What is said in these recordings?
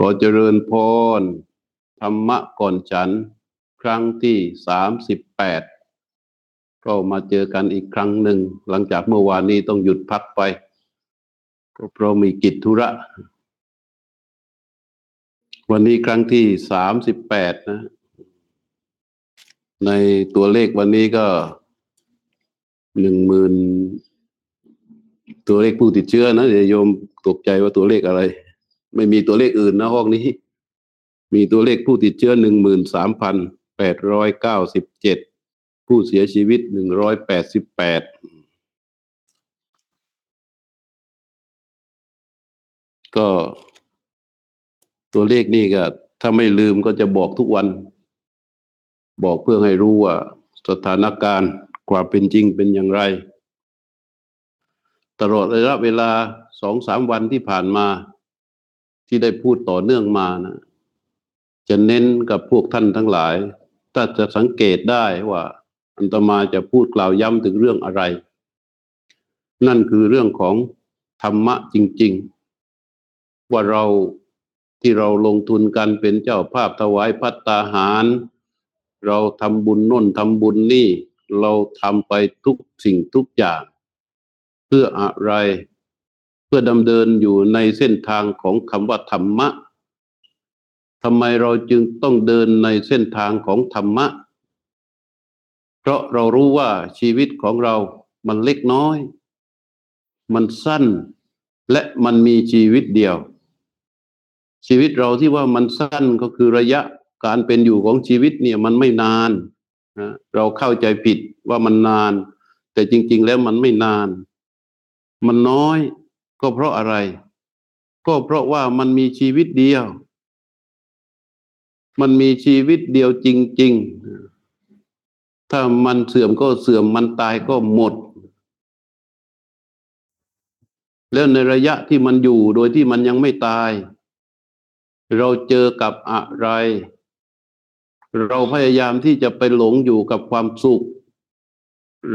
ขอเจริญพร ธรรมะก่อนฉัน ครั้งที่สามสิบแปดก็มาเจอกันอีกครั้งหนึ่ง หลังจากเมื่อวานนี้ต้องหยุดพักไป ก็เพราะมีกิจธุระ วันนี้ครั้งที่สามสิบแปดนะ ในตัวเลขวันนี้ก็หนึ่งหมื่นตัวเลขผู้ติดเชื้อนะเดี๋ยวโยมตกใจว่าตัวเลขอะไร ไม่มีตัวเลขอื่นนะห้องนี้ มีตัวเลขผู้ติดเชื้อหนึ่งหมื่นสามพันแปดร้อยเก้าสิบเจ็ดผู้เสียชีวิตหนึ่งร้อยแปดสิบแปดก็ตัวเลขนี่ก็ถ้าไม่ลืมก็จะบอกทุกวัน บอกเพื่อให้รู้ว่าสถานการณ์ความเป็นจริงเป็นอย่างไร ตลอดระยะเวลาสองสามวันที่ผ่านมา ที่ได้พูดต่อเนื่องมานะจะเน้นกับพวกท่านทั้งหลาย ถ้าจะสังเกตได้ว่า อันตมาจะพูดกล่าวย้ำถึงเรื่องอะไร นั่นคือเรื่องของธรรมะจริง ๆ ว่าเราที่เราลงทุนกันเป็นเจ้าภาพถวายพัตตาหาร เราทำบุญน้นทำบุญนี่ เราทำไปทุกสิ่งทุกอย่าง เพื่ออะไร เพื่อดำเดินอยู่ในเส้นทางของคำว่าธรรมะทำไมเราจึงต้องเดินในเส้นทางของธรรมะ เพราะเรารู้ว่าชีวิตของเรามันเล็กน้อย มันสั้น และมันมีชีวิตเดียว ชีวิตเราที่ว่ามันสั้นก็คือระยะการเป็นอยู่ของชีวิตเนี่ยมันไม่นานนะเราเข้าใจผิดว่ามันนาน แต่จริง ๆ แล้วมันไม่นาน มันน้อย ก็เพราะอะไร ก็เพราะว่ามันมีชีวิตเดียว มันมีชีวิตเดียวจริง ๆ ถ้ามันเสื่อมก็เสื่อมมันตายก็หมด แล้วในระยะที่มันอยู่โดยที่มันยังไม่ตาย เราเจอกับอะไร เราพยายามที่จะไปหลงอยู่กับความสุข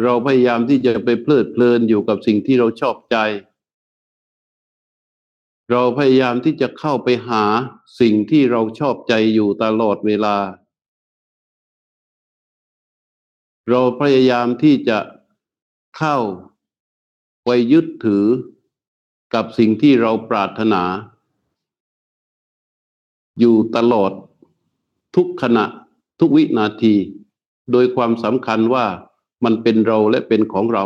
เราพยายามที่จะไปเพลิดเพลินอยู่กับสิ่งที่เราชอบใจ เราพยายามที่จะเข้าไปหาสิ่งที่เราชอบใจอยู่ตลอดเวลา เราพยายามที่จะเข้าไปยึดถือกับสิ่งที่เราปรารถนา อยู่ตลอดทุกขณะทุกวินาที โดยความสำคัญว่ามันเป็นเราและเป็นของเรา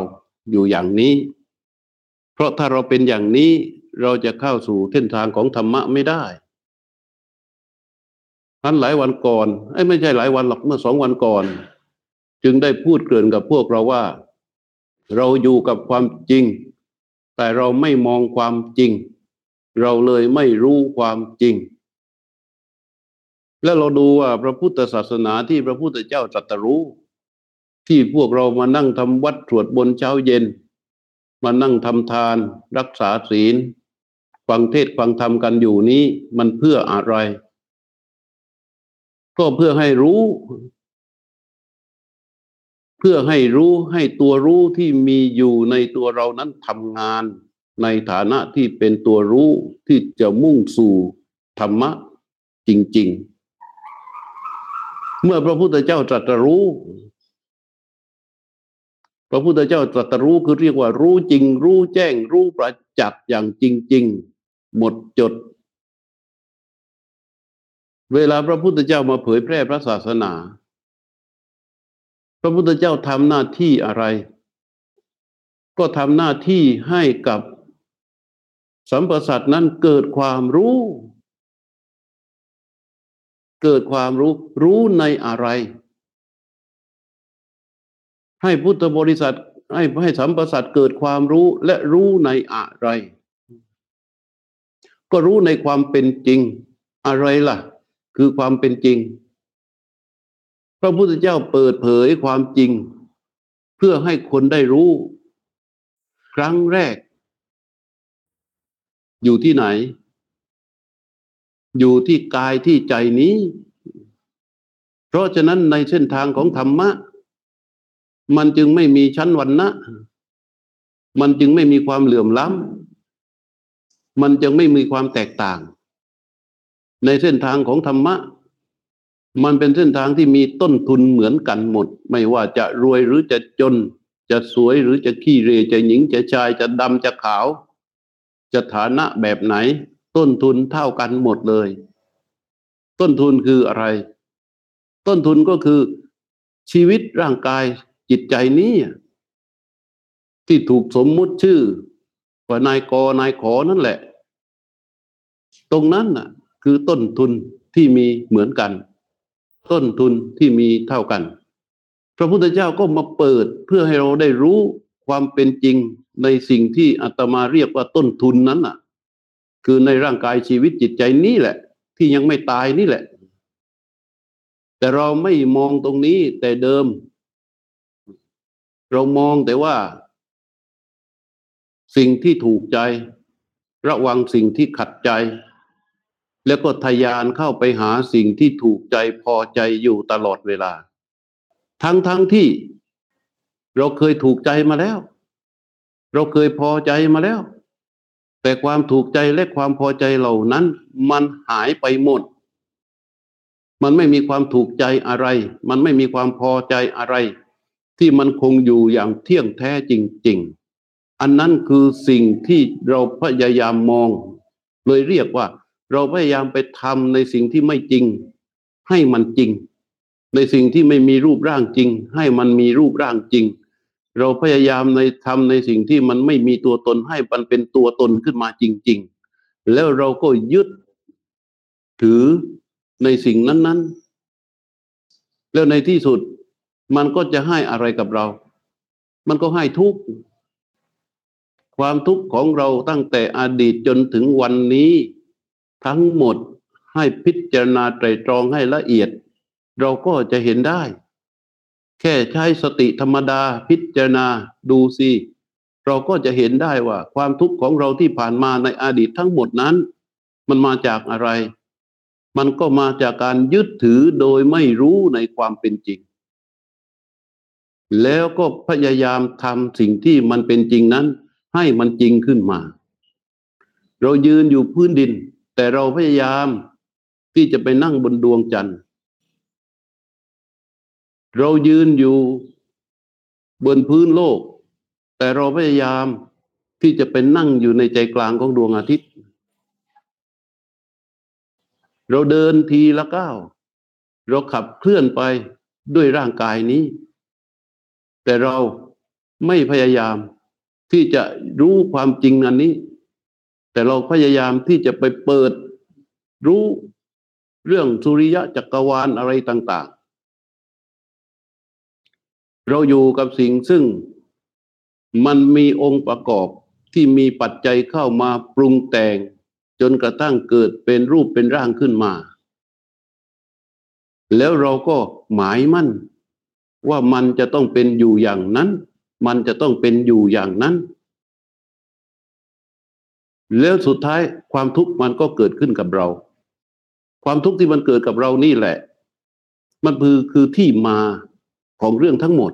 อยู่อย่างนี้ เพราะถ้าเราเป็นอย่างนี้ เราจะเข้าสู่เส้นทางของธรรมะไม่ได้นั้นหลายวันก่อนไอ้ไม่ใช่หลายวันหรอกเมื่อสองวันก่อน จึงได้พูดเกริ่นกับพวกเราว่า เราอยู่กับความจริง แต่เราไม่มองความจริง เราเลยไม่รู้ความจริง แล้วเราดูว่าพระพุทธศาสนาที่พระพุทธเจ้าตรัสรู้ ที่พวกเรามานั่งทำวัดสวดบนเช้าเย็น มานั่งทำทาน รักษาศีล ฟังเทศฟังธรรมกันอยู่นี้ มันเพื่ออะไร ก็เพื่อให้รู้ เพื่อให้รู้ให้ตัวรู้ที่มีอยู่ในตัวเรานั้นทำงาน ในฐานะที่เป็นตัวรู้ที่จะมุ่งสู่ธรรมะจริง ๆ เมื่อพระพุทธเจ้าตรัสรู้พระพุทธเจ้าตรัสรู้คือเรียกว่ารู้จริง รู้แจ้ง รู้ประจักษ์อย่างจริงๆ หมดจด เวลาพระพุทธเจ้ามาเผยแพร่พระศาสนา พระพุทธเจ้าทำหน้าที่อะไร ก็ทำหน้าที่ให้กับสัมปสัตนั้นเกิดความรู้ เกิดความรู้รู้ในอะไร ให้พุทธบริษัทให้ให้สัมปสัตเกิดความรู้และรู้ในอะไร ก็รู้ในความเป็นจริงอะไรล่ะ คือความเป็นจริง พระพุทธเจ้าเปิดเผยความจริง เพื่อให้คนได้รู้ ครั้งแรก อยู่ที่ไหน อยู่ที่กายที่ใจนี้ เพราะฉะนั้นในเส้นทางของธรรมะ มันจึงไม่มีชั้นวันนะมันจึงไม่มีความเหลื่อมล้ำ มันจึงไม่มีความแตกต่าง ในเส้นทางของธรรมะ มันเป็นเส้นทางที่มีต้นทุนเหมือนกันหมด ไม่ว่าจะรวยหรือจะจน จะสวยหรือจะขี้เรจะหญิงจะชายจะดำจะขาว จะฐานะแบบไหน ต้นทุนเท่ากันหมดเลย ต้นทุนคืออะไร ต้นทุนก็คือชีวิตร่างกายจิตใจนี้ที่ถูกสมมุติชื่อว่านายกนายขอนั่นแหละ ตรงนั้นน่ะ คือต้นทุนที่มีเหมือนกัน ต้นทุนที่มีเท่ากัน พระพุทธเจ้าก็มาเปิดเพื่อให้เราได้รู้ความเป็นจริงในสิ่งที่อาตมาเรียกว่าต้นทุนนั้นน่ะ คือในร่างกายชีวิตจิตใจนี่แหละ ที่ยังไม่ตายนี่แหละ แต่เราไม่มองตรงนี้แต่เดิม เรามองแต่ว่า สิ่งที่ถูกใจ ระวังสิ่งที่ขัดใจ แล้วก็ทยานเข้าไปหาสิ่งที่ถูกใจพอใจอยู่ตลอดเวลา ทั้งทั้งที่เราเคยถูกใจมาแล้ว เราเคยพอใจมาแล้ว แต่ความถูกใจและความพอใจเหล่านั้น มันหายไปหมด มันไม่มีความถูกใจอะไร มันไม่มีความพอใจอะไร ที่มันคงอยู่อย่างเที่ยงแท้จริง ๆ อันนั้นคือสิ่งที่เราพยายามมอง เลยเรียกว่า เราพยายามไปทำในสิ่งที่ไม่จริง ให้มันจริง ในสิ่งที่ไม่มีรูปร่างจริง ให้มันมีรูปร่างจริง เราพยายามในทำในสิ่งที่มันไม่มีตัวตนให้มันเป็นตัวตนขึ้นมาจริง ๆ แล้วเราก็ยึดถือในสิ่งนั้น ๆ แล้วในที่สุดมันก็จะให้อะไรกับเรา มันก็ให้ทุกข์ ความทุกข์ของเราตั้งแต่อดีตจนถึงวันนี้ ทั้งหมดให้พิจารณาไตรตรองให้ละเอียด เราก็จะเห็นได้ แค่ใช้สติธรรมดาพิจารณาดูสิเราก็จะเห็นได้ว่าความทุกข์ของเราที่ผ่านมาในอดีตทั้งหมดนั้น มันมาจากอะไร มันก็มาจากการยึดถือโดยไม่รู้ในความเป็นจริง แล้วก็พยายามทำสิ่งที่มันเป็นจริงนั้น ให้มันจริงขึ้นมา เรายืนอยู่พื้นดิน แต่เราพยายามที่จะไปนั่งบนดวงจันทร์ เรายืนอยู่บนพื้นโลก แต่เราพยายามที่จะเป็นนั่งอยู่ในใจกลางของดวงอาทิตย์ เราเดินทีละก้าว เราขับเคลื่อนไปด้วยร่างกายนี้ แต่เราไม่พยายามที่จะรู้ความจริงอันนี้ แต่เราพยายามที่จะไปเปิดรู้เรื่องสุริยะจักรวาลอะไรต่าง ๆ เราอยู่กับสิ่งซึ่งมันมีองค์ประกอบที่มีปัจจัยเข้ามาปรุงแต่ง จนกระทั่งเกิดเป็นรูปเป็นร่างขึ้นมา แล้วเราก็หมายมั่นว่ามันจะต้องเป็นอยู่อย่างนั้น มันจะต้องเป็นอยู่อย่างนั้น แล้วสุดท้ายความทุกข์มันก็เกิดขึ้นกับเรา ความทุกข์ที่มันเกิดกับเรานี่แหละ มันคือคือที่มาของเรื่องทั้งหมด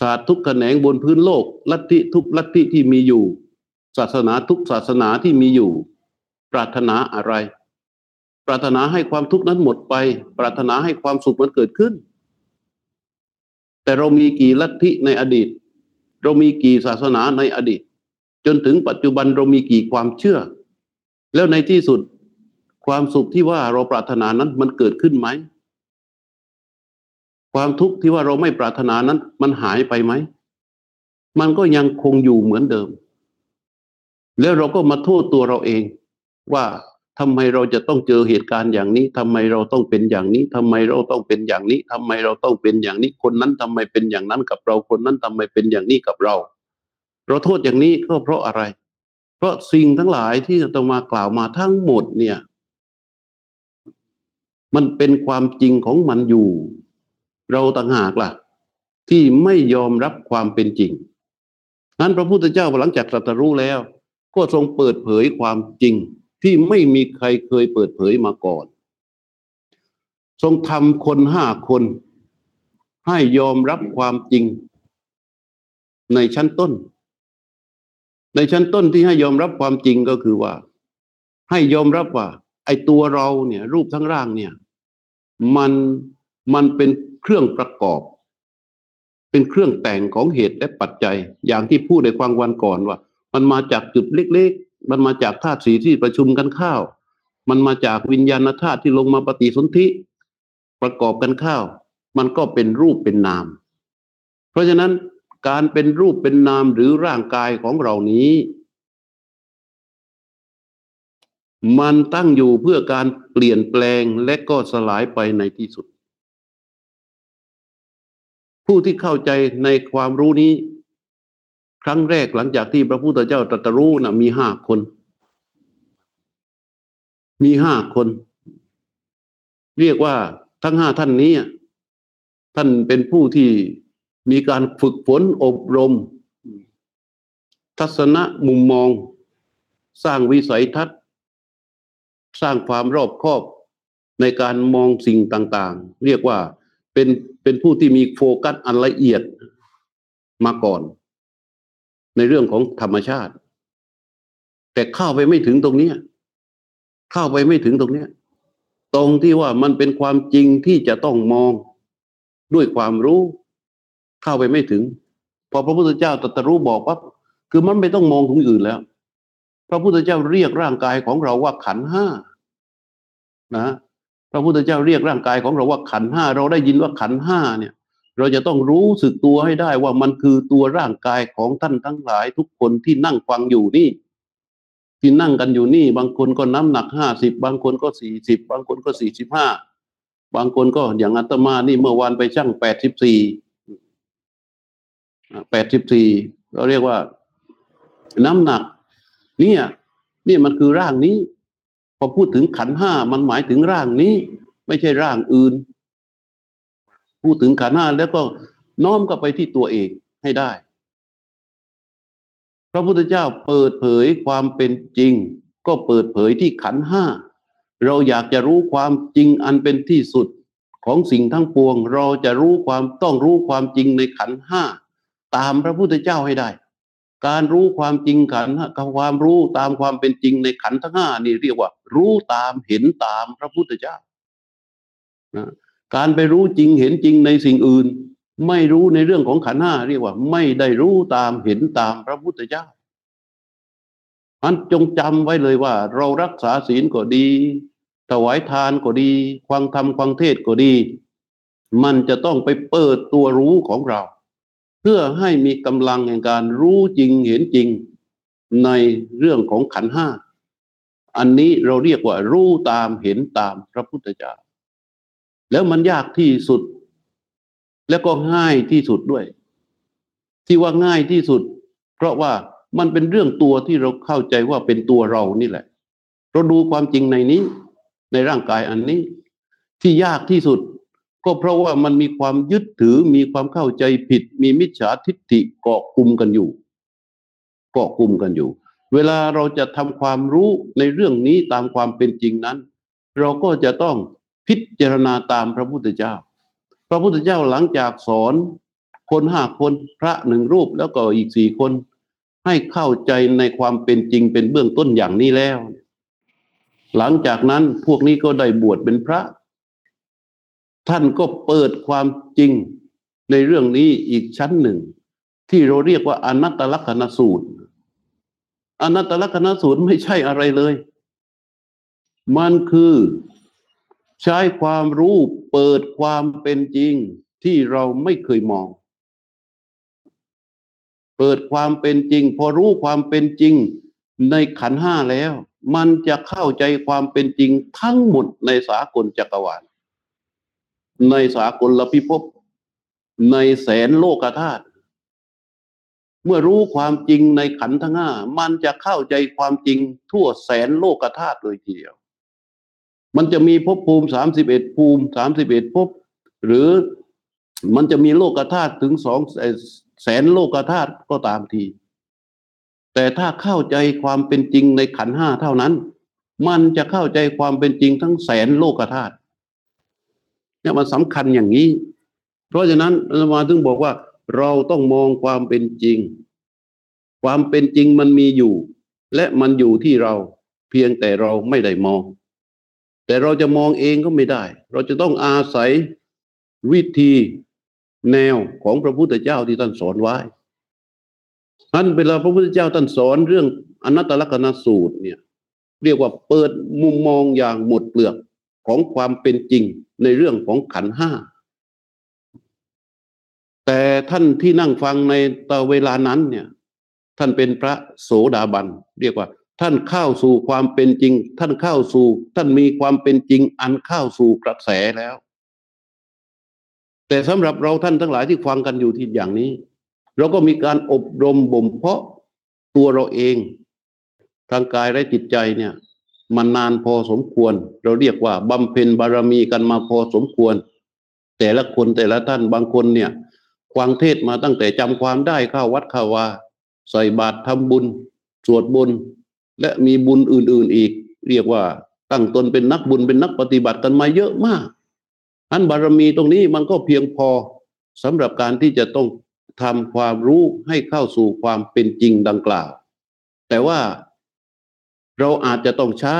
ศาสตร์ทุกแขนงบนพื้นโลก ลัทธิทุกลัทธิที่มีอยู่ ศาสนาทุกศาสนาที่มีอยู่ ปรารถนาอะไร ปรารถนาให้ความทุกข์นั้นหมดไป ปรารถนาให้ความสุขมันเกิดขึ้น แต่เรามีกี่ลัทธิในอดีต เรามีกี่ศาสนาในอดีต จนถึงปัจจุบันเรามีกี่ความเชื่อ แล้วในที่สุดความสุขที่ว่าเราปรารถนานั้นมันเกิดขึ้นไหม ความทุกข์ที่ว่าเราไม่ปรารถนานั้น มันหายไปไหม มันก็ยังคงอยู่เหมือนเดิม แล้วเราก็มาโทษตัวเราเอง ว่าทำไมเราจะต้องเจอเหตุการณ์อย่างนี้ทำไมเราต้องเป็นอย่างนี้ทำไมเราต้องเป็นอย่างนี้ทำไมเราต้องเป็นอย่างนี้ คนนั้นทำไมเป็นอย่างนั้นกับเรา คนนั้นทำไมเป็นอย่างนี้กับเรา เราโทษอย่างนี้ก็เพราะอะไร เพราะสิ่งทั้งหลายที่ต้องมากล่าวมาทั้งหมดเนี่ย มันเป็นความจริงของมันอยู่ เราต่างหากล่ะ ที่ไม่ยอมรับความเป็นจริง นั้นพระพุทธเจ้าหลังจากตรัสรู้แล้ว ก็ทรงเปิดเผยความจริง ที่ไม่มีใครเคยเปิดเผยมาก่อน ทรงทำคนห้าคนให้ยอมรับความจริง ในชั้นต้น ในชั้นต้นที่ให้ยอมรับความจริงก็คือว่า ให้ยอมรับว่า ไอตัวเราเนี่ย รูปทั้งร่างเนี่ย มันมันเป็นเครื่องประกอบ เป็นเครื่องแต่งของเหตุและปัจจัย อย่างที่พูดในความวันก่อนว่า มันมาจากจุดเล็ก ๆ มันมาจากธาตุสีที่ประชุมกันข้าวมันมาจากวิญญาณธาตุที่ลงมาปฏิสนธิประกอบกันข้าวมันก็เป็นรูปเป็นนาม เพราะฉะนั้น การเป็นรูปเป็นนามหรือร่างกายของเรานี้ มันตั้งอยู่เพื่อการเปลี่ยนแปลงและก็สลายไปในที่สุด ผู้ที่เข้าใจในความรู้นี้ ครั้งแรกหลังจากที่พระพุทธเจ้าตรัสรู้นะมีห้าคน มีห้าคน เรียกว่าทั้งห้าท่านนี้ ท่านเป็นผู้ที่ มีการฝึกฝนอบรม ทัศนะมุมมอง สร้างวิสัยทัศน์ สร้างความรอบคอบในการมองสิ่งต่างๆ เรียกว่าเป็นเป็นผู้ที่มีโฟกัสอันละเอียดมาก่อน ในเรื่องของธรรมชาติ แต่เข้าไปไม่ถึงตรงนี้เข้าไปไม่ถึงตรงนี้ตรงที่ว่ามันเป็นความจริงที่จะต้องมองด้วยความรู้ เข้าไปไม่ถึง พอพระพุทธเจ้าตรัสรู้บอกปั๊บคือมันไม่ต้องมองถึงอื่นแล้ว พระพุทธเจ้าเรียกร่างกายของเราว่าขันห้านะพระพุทธเจ้าเรียกร่างกายของเราว่าขันห้าเราได้ยินว่าขันห้าเนี่ย เราจะต้องรู้สึกตัวให้ได้ว่ามันคือตัวร่างกายของท่านทั้งหลาย ทุกคนที่นั่งฟังอยู่นี่ ที่นั่งกันอยู่นี่ บางคนก็น้ำหนักห้าสิบบางคนก็สี่สิบบางคนก็สี่สิบห้าบางคนก็อย่างอาตมานี่เมื่อวานไปชั่งแปดสิบสี่ แปดสิบสี่เราเรียกว่า น้ำหนัก เนี่ยนี่มันคือร่างนี้ พอพูดถึงขันห้ามันหมายถึงร่างนี้ ไม่ใช่ร่างอื่น พูดถึงขันห้าแล้วก็น้อมก็ไปที่ตัวเองให้ได้ พระพุทธเจ้าเปิดเผยความเป็นจริง ก็เปิดเผยที่ขันห้าเราอยากจะรู้ความจริงอันเป็นที่สุดของสิ่งทั้งปวง เราจะรู้ความต้องรู้ความจริงในขันห้า ตามพระพุทธเจ้าให้ได้ การรู้ความจริงขันกับความรู้ตามความเป็นจริงในขันทั้งห้านี่เรียกว่า รู้ตามเห็นตามพระพุทธเจ้านะการไปรู้จริงเห็นจริงในสิ่งอื่น ไม่รู้ในเรื่องของขันห้าเรียกว่า ไม่ได้รู้ตามเห็นตามพระพุทธเจ้าอันจงจำไว้เลยว่า เรารักษาศีลก็ดีถวายทานก็ดี ฟังธรรมฟังเทศก็ดี มันจะต้องไปเปิดตัวรู้ของเรา เพื่อให้มีกำลังในการรู้จริงเห็นจริงในเรื่องของขันห้า อันนี้เราเรียกว่ารู้ตามเห็นตามพระพุทธเจ้า แล้วมันยากที่สุด แล้วก็ง่ายที่สุดด้วย ที่ว่าง่ายที่สุด เพราะว่ามันเป็นเรื่องตัวที่เราเข้าใจว่าเป็นตัวเรานี่แหละ เราดูความจริงในนี้ ในร่างกายอันนี้ ที่ยากที่สุด ก็เพราะว่ามันมีความยึดถือมีความเข้าใจผิด มีมิจฉาทิฏฐิเกาะกลุ่มกันอยู่เกาะกลุ่มกันอยู่ เวลาเราจะทำความรู้ในเรื่องนี้ตามความเป็นจริงนั้น เราก็จะต้องพิจารณาตามพระพุทธเจ้า พระพุทธเจ้าหลังจากสอนคนห้าคนพระหนึ่งรูปแล้วก็อีกสี่คน ให้เข้าใจในความเป็นจริงเป็นเบื้องต้นอย่างนี้แล้ว หลังจากนั้นพวกนี้ก็ได้บวชเป็นพระ ท่านก็เปิดความจริงในเรื่องนี้อีกชั้นหนึ่ง ที่เราเรียกว่าอนัตตลักษณสูตร อนัตตลักษณสูตรไม่ใช่อะไรเลย มันคือใช้ความรู้เปิดความเป็นจริงที่เราไม่เคยมอง เปิดความเป็นจริง พอรู้ความเป็นจริงในขันห้าแล้ว มันจะเข้าใจความเป็นจริงทั้งหมดในสากลจักรวาล ในสากลละพิภพในแสนโลกธาตุเมื่อรู้ความจริงในขันธ์ทั้งห้ามันจะเข้าใจความจริงทั่วแสนโลกธาตุเลยทีเดียว มันจะมีภพภูมิสามสิบเอ็ดภูมิสามสิบเอ็ดภพหรือมันจะมีโลกธาตุถึงสองแสนโลกธาตุก็ตามที แต่ถ้าเข้าใจความเป็นจริงในขันห้าเท่านั้น มันจะเข้าใจความเป็นจริงทั้งแสนโลกธาตุ เนี่ยมันสำคัญอย่างนี้ เพราะฉะนั้นอามาถึงบอกว่า เราต้องมองความเป็นจริง ความเป็นจริงมันมีอยู่ และมันอยู่ที่เราเพียงแต่เราไม่ได้มอง แต่เราจะมองเองก็ไม่ได้ เราจะต้องอาศัยวิธีแนวของพระพุทธเจ้าที่ท่านสอนไว้ท่านเวลาพระพุทธเจ้าท่านสอนเรื่องอนัตตลกนสูตรเนี่ย เรียกว่าเปิดมุมมองอย่างหมดเปลือกของความเป็นจริง ในเรื่องของขันห้า แต่ท่านที่นั่งฟังในตอเวลานั้นเนี่ย ท่านเป็นพระโสดาบัน เรียกว่า ท่านเข้าสู่ความเป็นจริง ท่านเข้าสู่ ท่านมีความเป็นจริง อันเข้าสู่กระแสแล้ว แต่สำหรับเราท่านทั้งหลายที่ฟังกันอยู่ที่อย่างนี้ เราก็มีการอบรมบ่มเพาะตัวเราเองทางกายและจิตใจเนี่ย มันานพอสมควร เราเรียกว่าบำเพ็ญบารมีกันมาพอสมควร แต่ละคนแต่ละท่านบางคนเนี่ยฟังเทศมาตั้งแต่จำความได้เข้าวัดข้าวาใส่บาตรทำบุญ สวดบุญ และมีบุญอื่น ๆอีก เรียกว่าตั้งตนเป็นนักบุญเป็นนักปฏิบัติกันมาเยอะมากอันบารมีตรงนี้มันก็เพียงพอสำหรับการที่จะต้องทำความรู้ให้เข้าสู่ความเป็นจริงดังกล่าว แต่ว่า เราอาจจะต้องใช้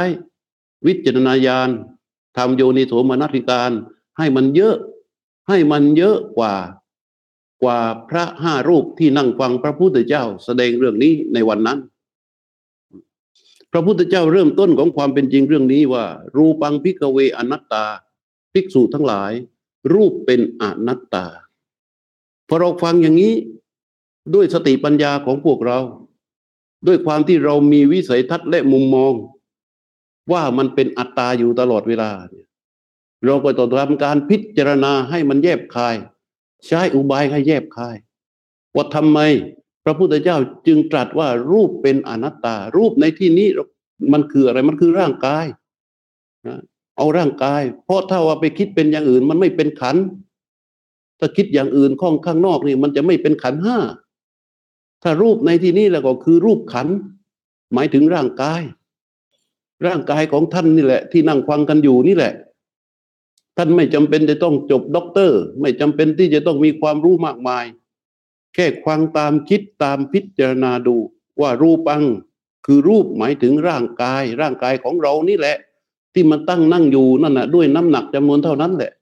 วิจารณญาณทำโยนิโสมนสิการ ให้มันเยอะ ให้มันเยอะกว่า กว่าพระห้ารูปที่นั่งฟังพระพุทธเจ้าแสดงเรื่องนี้ในวันนั้น พระพุทธเจ้าเริ่มต้นของความเป็นจริงเรื่องนี้ว่า รูปังพิกเวอนัตตา ภิกษุทั้งหลาย รูปเป็นอนัตตาพอเราฟังอย่างนี้ด้วยสติปัญญาของพวกเรา ด้วยความที่เรามีวิสัยทัศน์และมุมมอง ว่ามันเป็นอัตตาอยู่ตลอดเวลา เราก็ต้องทำการพิจารณาให้มันแยบคาย ใช้อุบายให้แยบคาย ว่าทำไมพระพุทธเจ้าจึงตรัสว่ารูปเป็นอนัตตา รูปในที่นี้มันคืออะไรมันคือร่างกายเอาร่างกาย เพราะถ้าว่าไปคิดเป็นอย่างอื่นมันไม่เป็นขัน ถ้าคิดอย่างอื่นข้องข้างนอกนี่ มันจะไม่เป็นขันห้า ถ้ารูปในที่นี้แล้วก็คือรูปขัน หมายถึงร่างกาย ร่างกายของท่านนี่แหละ ที่นั่งฟังกันอยู่นี่แหละ ท่านไม่จำเป็นจะต้องจบด็อกเตอร์ ไม่จำเป็นที่จะต้องมีความรู้มากมาย แค่ฟังตามคิดตามพิจารณาดูว่ารูปังคือรูปหมายถึงร่างกาย ร่างกายของเรานี่แหละ ที่มันตั้งนั่งอยู่นั่นนะด้วยน้ำหนักจำนวนเท่านั้นแหละ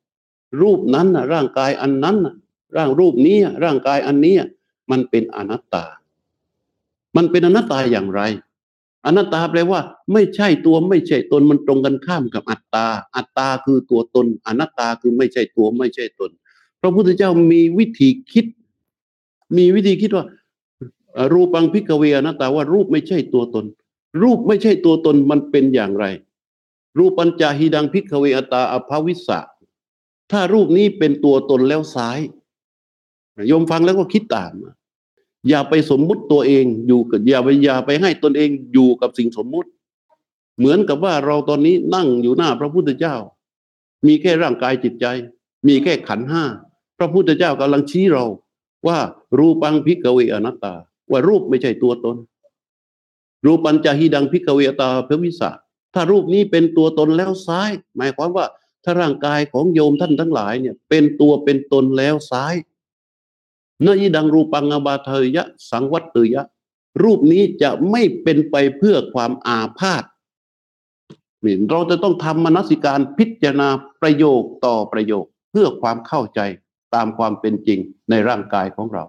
รูปนั้นนะร่างกายอันนั้นนะร่างรูปนี้ร่างกายอันนี้ มันเป็นอนัตตา มันเป็นอนัตตาอย่างไร อนัตตาแปลว่า ไม่ใช่ตัวไม่ใช่ตนมันตรงกันข้ามกับอัตตา อัตตาคือตัวตน อนัตตาคือไม่ใช่ตัวไม่ใช่ตน พระพุทธเจ้ามีวิธีคิด มีวิธีคิดว่า รูปัง ภิกขะเวอนัตตาว่ารูปไม่ใช่ตัวตน รูปไม่ใช่ตัวตนมันเป็นอย่างไร รูปัญจะ หิทัง ภิกขะเว อัตตา อะภะวิสสะถ้ารูปนี้เป็นตัวตนแล้วไซร้โยมฟังแล้วก็คิดตาม อย่าไปสมมุติตัวเองอยู่กับอย่าไปอย่าไปให้ตนเองอยู่กับสิ่งสมมุติ เหมือนกับว่าเราตอนนี้นั่งอยู่หน้าพระพุทธเจ้า มีแค่ร่างกายจิตใจ มีแค่ขันห้าพระพุทธเจ้ากำลังชี้เราว่ารูปังพิกเวอนัตตา ว่ารูปไม่ใช่ตัวตน รูปัญจหิดังพิกเวตาเพวิสาถ้ารูปนี้เป็นตัวตนแล้วซ้าย หมายความว่าถ้าร่างกายของโยมท่านทั้งหลายเนี่ย เป็นตัวเป็นตนแล้วซ้าย นยิดังรูปังอบาเทยะ สังวัตเตยะ รูปนี้จะไม่เป็นไปเพื่อความอาพาธเราจะต้องทำมนสิการพิจารณาประโยคต่อประโยคเพื่อความเข้าใจตามความเป็นจริงในร่างกายของเรา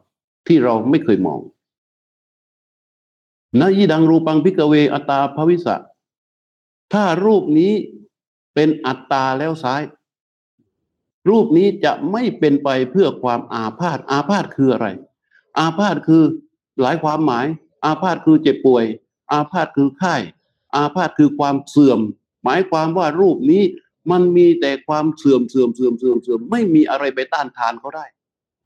ที่เราไม่เคยมองนยิดังรูปังพิกเวอัตตาภวิสะถ้ารูปนี้เป็นอัตตาแล้วซ้าย รูปนี้จะไม่เป็นไปเพื่อความอาพาธอาพาธคืออะไร อาพาธคือหลายความหมาย อาพาธคือเจ็บป่วย อาพาธคือไข้อาพาธคือความเสื่อม หมายความว่ารูปนี้มันมีแต่ความเสื่อมเสื่อมเสื่อมเสื่อมเสื่อมไม่มีอะไรไปต้านทานเขาได้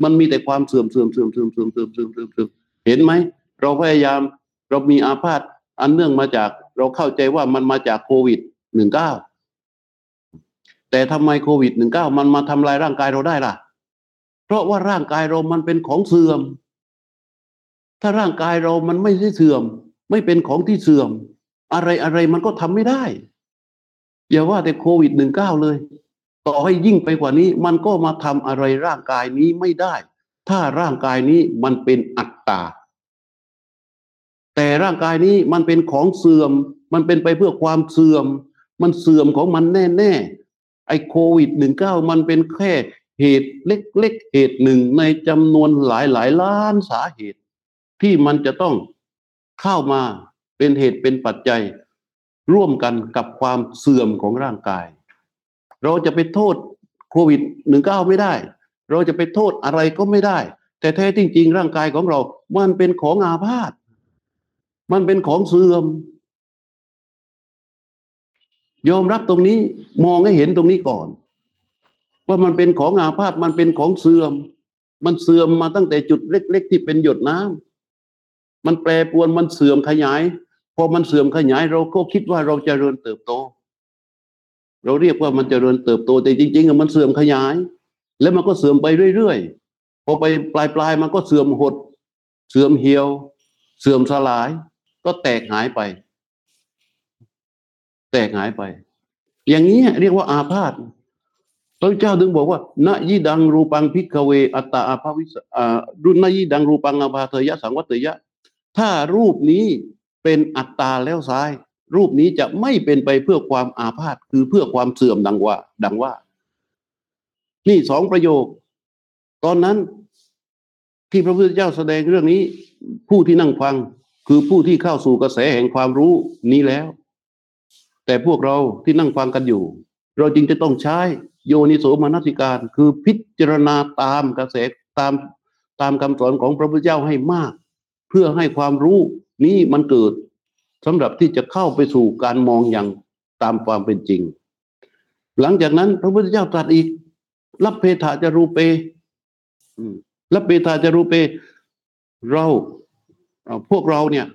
มันมีแต่ความเสื่อมเสื่อมเสื่อมเสื่อมเสื่อมเสื่อมเสื่อมเสื่อมเสื่อมเห็นไหมเราพยายามเรามีอาพาธอันเนื่องมาจากเราเข้าใจว่ามันมาจากโควิดหนึ่งเก้า แต่ทำไมโควิดหนึ่งเก้ามันมาทำลายร่างกายเราได้ล่ะ เพราะว่าร่างกายเรามันเป็นของเสื่อม ถ้าร่างกายเรามันไม่ใช่เสื่อม ไม่เป็นของที่เสื่อม อะไรอะไรมันก็ทำไม่ได้อย่าว่าแต่โควิดหนึ่งเก้าเลย ต่อให้ยิ่งไปกว่านี้ มันก็มาทำอะไรร่างกายนี้ไม่ได้ ถ้าร่างกายนี้มันเป็นอัตตาแต่ร่างกายนี้มันเป็นของเสื่อม มันเป็นไปเพื่อความเสื่อม มันเสื่อมของมันแน่ๆ ไอ้โควิดหนึ่งเก้ามันเป็นแค่เหตุเล็กๆเหตุหนึ่งในจำนวนหลายหลายล้านสาเหตุ ที่มันจะต้องเข้ามาเป็นเหตุเป็นปัจจัย ร่วมกันกับความเสื่อมของร่างกาย เราจะไปโทษโควิดหนึ่งเก้าไม่ได้ เราจะไปโทษอะไรก็ไม่ได้ แต่แท้จริง ๆ ร่างกายของเรา มันเป็นของอาพาธมันเป็นของเสื่อม ยอมรับตรงนี้มองให้เห็นตรงนี้ก่อน ว่ามันเป็นของอาพาธมันเป็นของเสื่อม มันเสื่อมมาตั้งแต่จุดเล็ก ๆ ที่เป็นหยดน้ำมันแปรปวนมันเสื่อมขยาย พอมันเสื่อมขยาย เราก็คิดว่าเราจเจริญเติบโต เราเรียกว่ามันจเจริญเติบโตแต่จริงๆมันเสื่อมขยาย แล้วมันก็เสื่อมไปเรื่อยๆพอไปปลายๆมันก็เสื่อมหด เสื่อมเหี่ยว เสื่อมสลาย ก็แตกหายไป แตกหายไป อย่างนี้เรียกว่าอาพาธพระเจ้าถึงบอกว่าณยิดังรูปังพิกเว อัตตาอาภาวิสอ่ารุณยิดังรูปังอาภาเทยะสังวัตเตยะ ถ้ารูปนี้เป็นอัตตาแล้วซ้าย รูปนี้จะไม่เป็นไปเพื่อความอาพาธคือเพื่อความเสื่อมดังว่า ดังว่า นี่สองประโยค ตอนนั้นที่พระพุทธเจ้าแสดงเรื่องนี้ ผู้ที่นั่งฟังคือผู้ที่เข้าสู่กระแสแห่งความรู้นี้แล้ว แต่พวกเราที่นั่งฟังกันอยู่ เราจึงจะต้องใช้โยนิโสมนสิการ คือพิจารณาตามกระแสตามตามคำสอนของพระพุทธเจ้าให้มาก เพื่อให้ความรู้นี้มันเกิดสำหรับที่จะเข้าไปสู่การมองอย่างตามความเป็นจริง หลังจากนั้นพระพุทธเจ้าตรัสอีกรับเพทาจารูเปรับเพทาจารูเป เราเอ่อพวกเราเนี่ย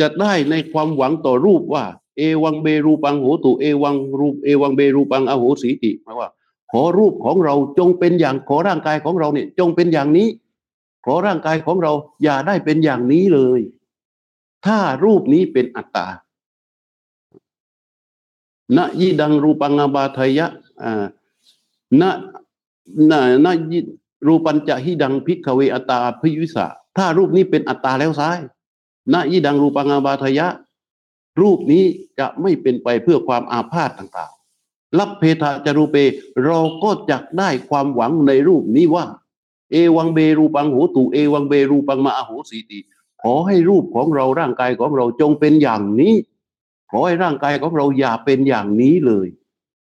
จะได้ในความหวังต่อรูปว่า เอวังเบรูปังโหตุเอวังรูปเอวังเบรูปังอโหสีติหมายว่า ขอรูปของเราจงเป็นอย่างขอร่างกายของเราเนี่ยจงเป็นอย่างนี้ ขอร่างกายของเราอย่าได้เป็นอย่างนี้เลย ถ้ารูปนี้เป็นอัตตาณยิดังรูปังอาบาทยะอ่าณณณยิรูปัญจะหิดังพิกขเวอัตตาพิวิสาถ้ารูปนี้เป็นอัตตาแล้วซ้ายณยิดังรูปังอาบาทยะ รูปนี้จะไม่เป็นไปเพื่อความอาพาธต่างๆ รับเพทาจารูเป เราก็จะได้ความหวังในรูปนี้ว่า เอวังเบรูปังโหตุ เอวังเบรูปังมาอโหสีติ ขอให้รูปของเราร่างกายของเราจงเป็นอย่างนี้ ขอให้ร่างกายของเราอย่าเป็นอย่างนี้เลย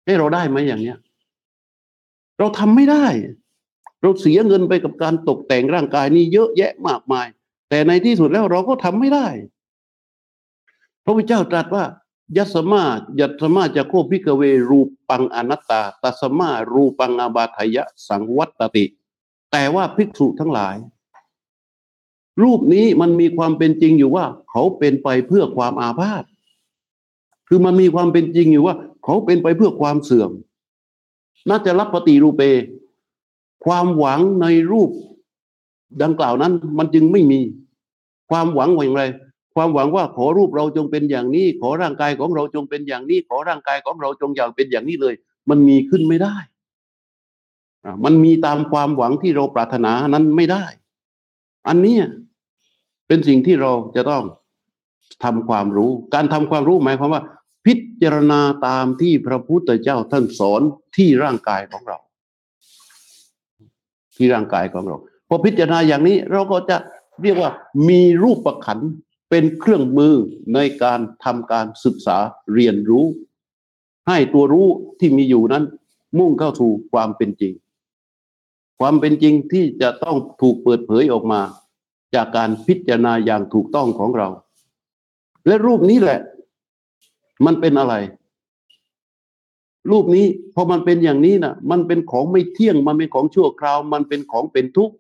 ให้เราได้ไหมอย่างเนี้ย เราทำไม่ได้ เราเสียเงินไปกับการตกแต่งร่างกายนี้เยอะแยะมากมาย แต่ในที่สุดแล้วเราก็ทำไม่ได้ ระพุทธเจ้าตรัสว่ายัสมายัสมาจะโคพิกเวรูปังอนัตตาตัสมารูปังอาบาทยะสังวัตติ แต่ว่าภิกษุทั้งหลาย รูปนี้มันมีความเป็นจริงอยู่ว่า เขาเป็นไปเพื่อความอาพาธคือมันมีความเป็นจริงอยู่ว่า เขาเป็นไปเพื่อความเสื่อมน่าจะรับปฏิรูปเป ความหวังในรูปดังกล่าวนั้น มันจึงไม่มีความหวังว่าอย่างไร ความหวังว่าขอรูปเราจงเป็นอย่างนี้ ขอร่างกายของเราจงเป็นอย่างนี้ ขอร่างกายของเราจงอย่างเป็นอย่างนี้เลย มันมีขึ้นไม่ได้อะมันมีตามความหวังที่เราปรารถนานั้นไม่ได้ อันนี้เป็นสิ่งที่เราจะต้องทำความรู้ การทำความรู้หมายความว่า พิจารณาตามที่พระพุทธเจ้าท่านสอนที่ร่างกายของเรา ที่ร่างกายของเราพอพิจารณาอย่างนี้เราก็จะเรียกว่ามีรูปประขัน เป็นเครื่องมือในการทำการศึกษาเรียนรู้ ให้ตัวรู้ที่มีอยู่นั้น มุ่งเข้าสู่ความเป็นจริง ความเป็นจริงที่จะต้องถูกเปิดเผยออกมา จากการพิจารณาอย่างถูกต้องของเรา และรูปนี้แหละ มันเป็นอะไร รูปนี้พอมันเป็นอย่างนี้นะมันเป็นของไม่เที่ยง มันเป็นของชั่วคราว มันเป็นของเป็นทุกข์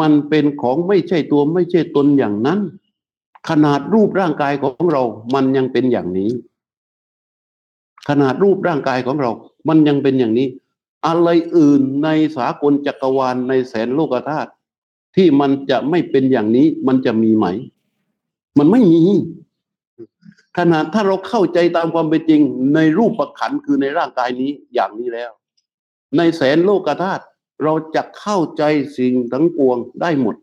มันเป็นของไม่ใช่ตัวไม่ใช่ตนอย่างนั้น ขนาดรูปร่างกายของเรา มันยังเป็นอย่างนี้ ขนาดรูปร่างกายของเรา มันยังเป็นอย่างนี้ อะไรอื่นในสากลจักรวาลในแสนโลกธาตุที่มันจะไม่เป็นอย่างนี้ มันจะมีไหม มันไม่มี ขนาดถ้าเราเข้าใจตามความเป็นจริง ในรูปประขันคือในร่างกายนี้อย่างนี้แล้ว ในแสนโลกธาตุเราจะเข้าใจสิ่งทั้งปวงได้หมด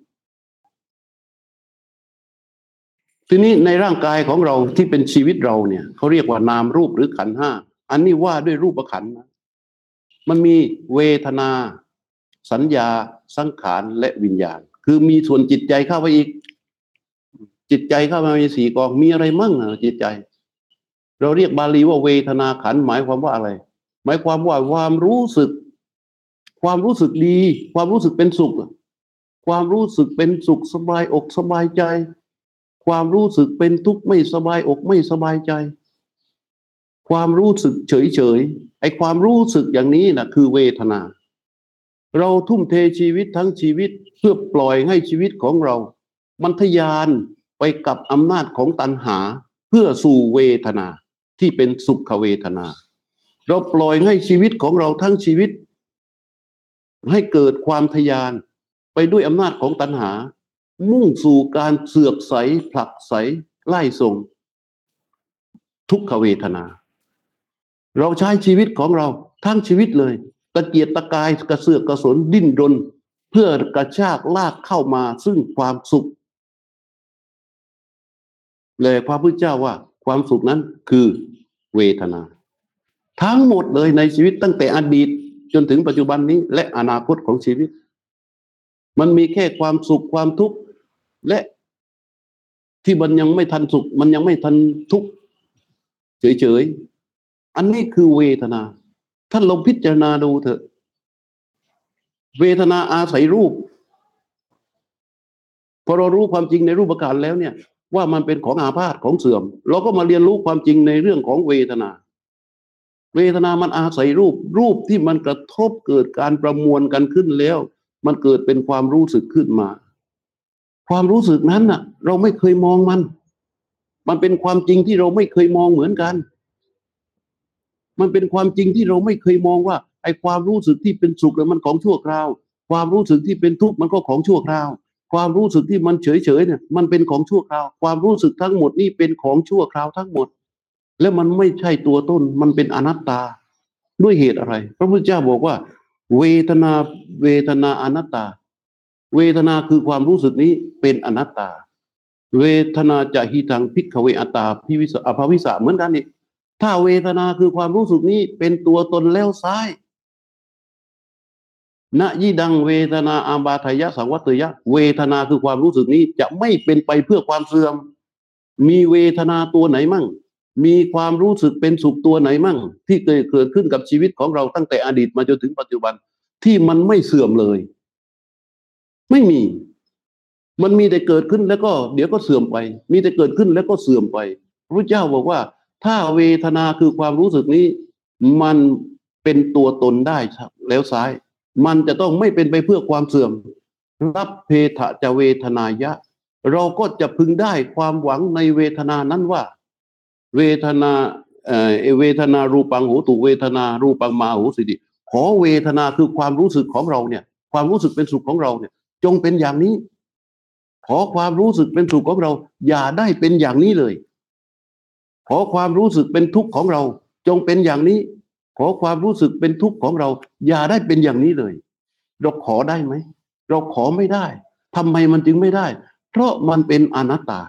ทีนี้ในร่างกายของเราที่เป็นชีวิตเราเนี่ยเขาเรียกว่านามรูปหรือขันห้าอันนี้ว่าด้วยรูปขันนะมันมีเวทนา สัญญา สังขารและวิญญาณ คือมีส่วนจิตใจเข้าไปอีก จิตใจเข้ามามีสี่กองมีอะไรมั่งอะจิตใจ เราเรียกบาลีว่าเวทนาขันหมายความว่าอะไร หมายความว่าความรู้สึก ความรู้สึกดี ความรู้สึกเป็นสุข ความรู้สึกเป็นสุขสบายอกสบายใจ ความรู้สึกเป็นทุกข์ไม่สบายอกไม่สบายใจ ความรู้สึกเฉยเฉยๆไอความรู้สึกอย่างนี้นะคือเวทนา เราทุ่มเทชีวิตทั้งชีวิตเพื่อปล่อยให้ชีวิตของเรา มันทยานไปกับอำนาจของตัณหาเพื่อสู่เวทนาที่เป็นสุขเวทนา เราปล่อยให้ชีวิตของเราทั้งชีวิต ให้เกิดความทะยานไปด้วยอำนาจของตัณหา มุ่งสู่การเสือกใสผลักใสไล่ส่ง ทุกขเวทนา เราใช้ชีวิตของเราทั้งชีวิตเลย ตะเกียกตะกายกระเสือกกระสนดิ้นรน เพื่อกระชากลากเข้ามาซึ่งความสุข เลยพระพุทธเจ้าว่า ความสุขนั้นคือเวทนา ทั้งหมดเลยในชีวิตตั้งแต่อดีตจนถึงปัจจุบันนี้และอนาคตของชีวิต มันมีแค่ความสุขความทุกข์ และที่มันยังไม่ทันสุข มันยังไม่ทันทุกข์เฉยๆ อันนี้คือเวทนา ท่านลองพิจารณาดูเถอะ เวทนาอาศัยรูปพอเรารู้ความจริงในรูปการแล้วเนี่ย ว่ามันเป็นของอาพาธของเสื่อม เราก็มาเรียนรู้ความจริงในเรื่องของเวทนา เวทนามันอาศัยรูป รูปที่มันกระทบเกิดการประมวลกันขึ้นแล้ว มันเกิดเป็นความรู้สึกขึ้นมา ความรู้สึกนั้นน่ะ เราไม่เคยมองมัน มันเป็นความจริงที่เราไม่เคยมองเหมือนกัน มันเป็นความจริงที่เราไม่เคยมองว่า ไอ้ความรู้สึกที่เป็นสุขเนี่ยมันของชั่วคราว ความรู้สึกที่เป็นทุกข์มันก็ของชั่วคราว ความรู้สึกที่มันเฉยเฉยเนี่ย มันเป็นของชั่วคราว ความรู้สึกทั้งหมดนี่เป็นของชั่วคราวทั้งหมด แล้วมันไม่ใช่ตัวต้น มันเป็นอนัตตา ด้วยเหตุอะไร พระพุทธเจ้าบอกว่า เวทนา เวทนาอนัตตา เวทนาคือความรู้สึกนี้เป็นอนัตตา เวทนาจะหิทัง ภิกขะเวอัตตา อะภะวิสสะ อะภะวิสสะเหมือนกันนี่ถ้าเวทนาคือความรู้สึกนี้เป็นตัวตนแล้วไซร้ นะยิทังเวทนาอาพาธายะสังวัตเตยยะ เวทนาคือความรู้สึกนี้จะไม่เป็นไปเพื่อความเสื่อม มีเวทนาตัวไหนมั่ง มีความรู้สึกเป็นสุขตัวไหนมั่ง ที่เคยเกิดขึ้นกับชีวิตของเราตั้งแต่อดีตมาจนถึงปัจจุบันที่มันไม่เสื่อมเลย ไม่มี มันมีแต่เกิดขึ้นแล้วก็เดี๋ยวก็เสื่อมไป มีแต่เกิดขึ้นแล้วก็เสื่อมไปพระเจ้าบอกว่า ถ้าเวทนาคือความรู้สึกนี้ มันเป็นตัวตนได้แล้วซ้าย มันจะต้องไม่เป็นไปเพื่อความเสื่อม รับเพทะจะเวทนายะ เราก็จะพึงได้ความหวังในเวทนานั้นว่า เวทนาเอเวทนารูปังหูตุเวทนารูปังมาหูสิติขอเวทนาคือความรู้สึกของเราเนี่ย ความรู้สึกเป็นสุขของเราเนี่ย จงเป็นอย่างนี้ ขอความรู้สึกเป็นสุขของเรา อย่าได้เป็นอย่างนี้เลย ขอความรู้สึกเป็นทุกข์ของเรา จงเป็นอย่างนี้ ขอความรู้สึกเป็นทุกข์ของเรา อย่าได้เป็นอย่างนี้เลย เราขอได้ไหมเราขอไม่ได้ทำไมมันจึงไม่ได้ เพราะมันเป็นอนัตตา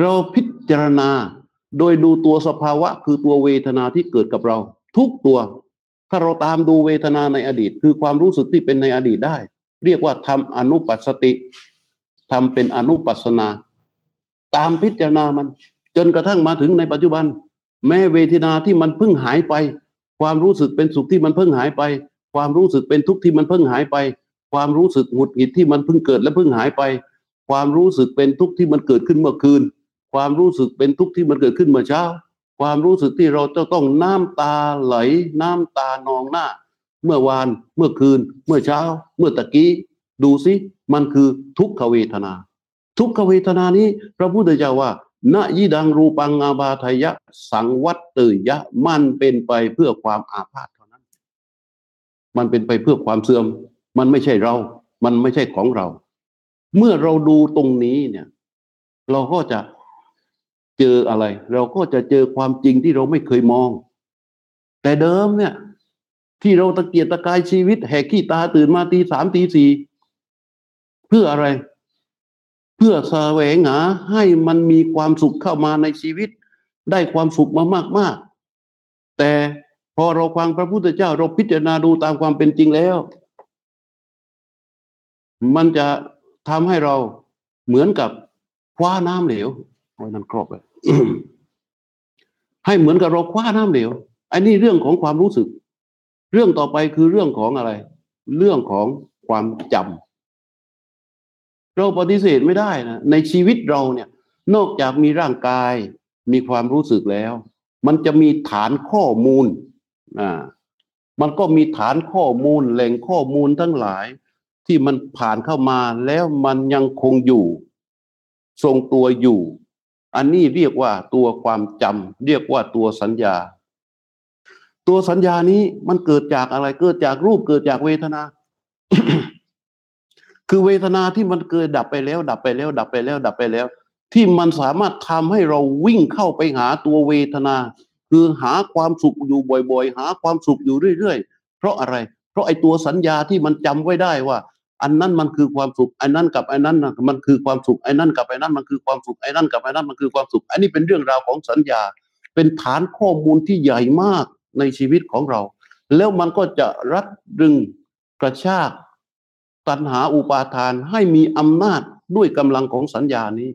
เราพิจารณาโดยดูตัวสภาวะคือตัวเวทนาที่เกิดกับเรา ทุกตัว ถ้าเราตามดูเวทนาในอดีต คือความรู้สึกที่เป็นในอดีตได้ เรียกว่าทำอนุปัสสติทำเป็นอนุปัสสนา ตามพิจารณามัน จนกระทั่งมาถึงในปัจจุบัน แม้เวทนาที่มันเพิ่งหายไป ความรู้สึกเป็นสุขที่มันเพิ่งหายไป ความรู้สึกเป็นทุกข์ที่มันเพิ่งหายไป ความรู้สึกหงุดหงิดที่มันเพิ่งเกิดและเพิ่งหายไป ความรู้สึกเป็นทุกข์ที่มันเกิดขึ้นเมื่อคืน ความรู้สึกเป็นทุกข์ที่มันเกิดขึ้นเมื่อเช้า ความรู้สึกที่เราจะต้องน้ำตาไหล น้ำตานองหน้า เมื่อวานเมื่อคืน เมื่อเช้า เมื่อตะกี้ ดูสิมันคือทุกขเวทนา ทุกขเวทนานี้ พระพุทธเจ้าว่าณยิดังรูปังอาบาทยะ สังวัตเตยะ มันเป็นไปเพื่อความอาพาธเท่านั้น มันเป็นไปเพื่อความเสื่อม มันไม่ใช่เรา มันไม่ใช่ของเรา เมื่อเราดูตรงนี้เนี่ย เราก็จะ เจออะไร เราก็จะเจอความจริงที่เราไม่เคยมอง แต่เดิมเนี่ย ที่เราตะเกียกตะกายชีวิต แหกขี้ตาตื่นมาตีสามตีสี่เพื่ออะไร เพื่อแสวงหาให้มันมีความสุขเข้ามาในชีวิต ได้ความสุขมามากมากๆแต่พอเราฟังพระพุทธเจ้าเราพิจารณาดูตามความเป็นจริงแล้ว มันจะทำให้เราเหมือนกับคว้าน้ำเหลว โอ้ยนั่นครอบเลยให้เหมือนกับเราคว้าน้ำเหลวอันนี้เรื่องของความรู้สึก เรื่องต่อไปคือเรื่องของอะไร เรื่องของความจำเราปฏิเสธไม่ได้นะในชีวิตเราเนี่ย นอกจากมีร่างกาย มีความรู้สึกแล้ว มันจะมีฐานข้อมูลอ่ามันก็มีฐานข้อมูลแหล่งข้อมูลทั้งหลาย ที่มันผ่านเข้ามาแล้วมันยังคงอยู่ ทรงตัวอยู่ อันนี้เรียกว่าตัวความจำเรียกว่าตัวสัญญา ตัวสัญญานี้มันเกิดจากอะไรเกิดจากรูปเกิดจากเวทนา คือเวทนาที่มันเกิดดับไปแล้ว ดับไปแล้ว ดับไปแล้ว ดับไปแล้ว ที่มันสามารถทำให้เราวิ่งเข้าไปหาตัวเวทนา คือหาความสุขอยู่บ่อย ๆ หาความสุขอยู่เรื่อยๆ เพราะอะไร เพราะไอ้ตัวสัญญาที่มันจำไว้ได้ว่า อันนั้นมันคือความสุขอ้นั่นกับอ้นั้นมันคือความสุขอ้นั่นกับอ้นั้นมันคือความสุขอ้นั่นกับอ้นั้นมันคือความสุข อันนี้เป็นเรื่องราวของสัญญา เป็นฐานข้อมูลที่ใหญ่มากในชีวิตของเรา แล้วมันก็จะรัดดึงกระชากตัณหาอุปาทานให้มีอำนาจด้วยกำลังของสัญญานี้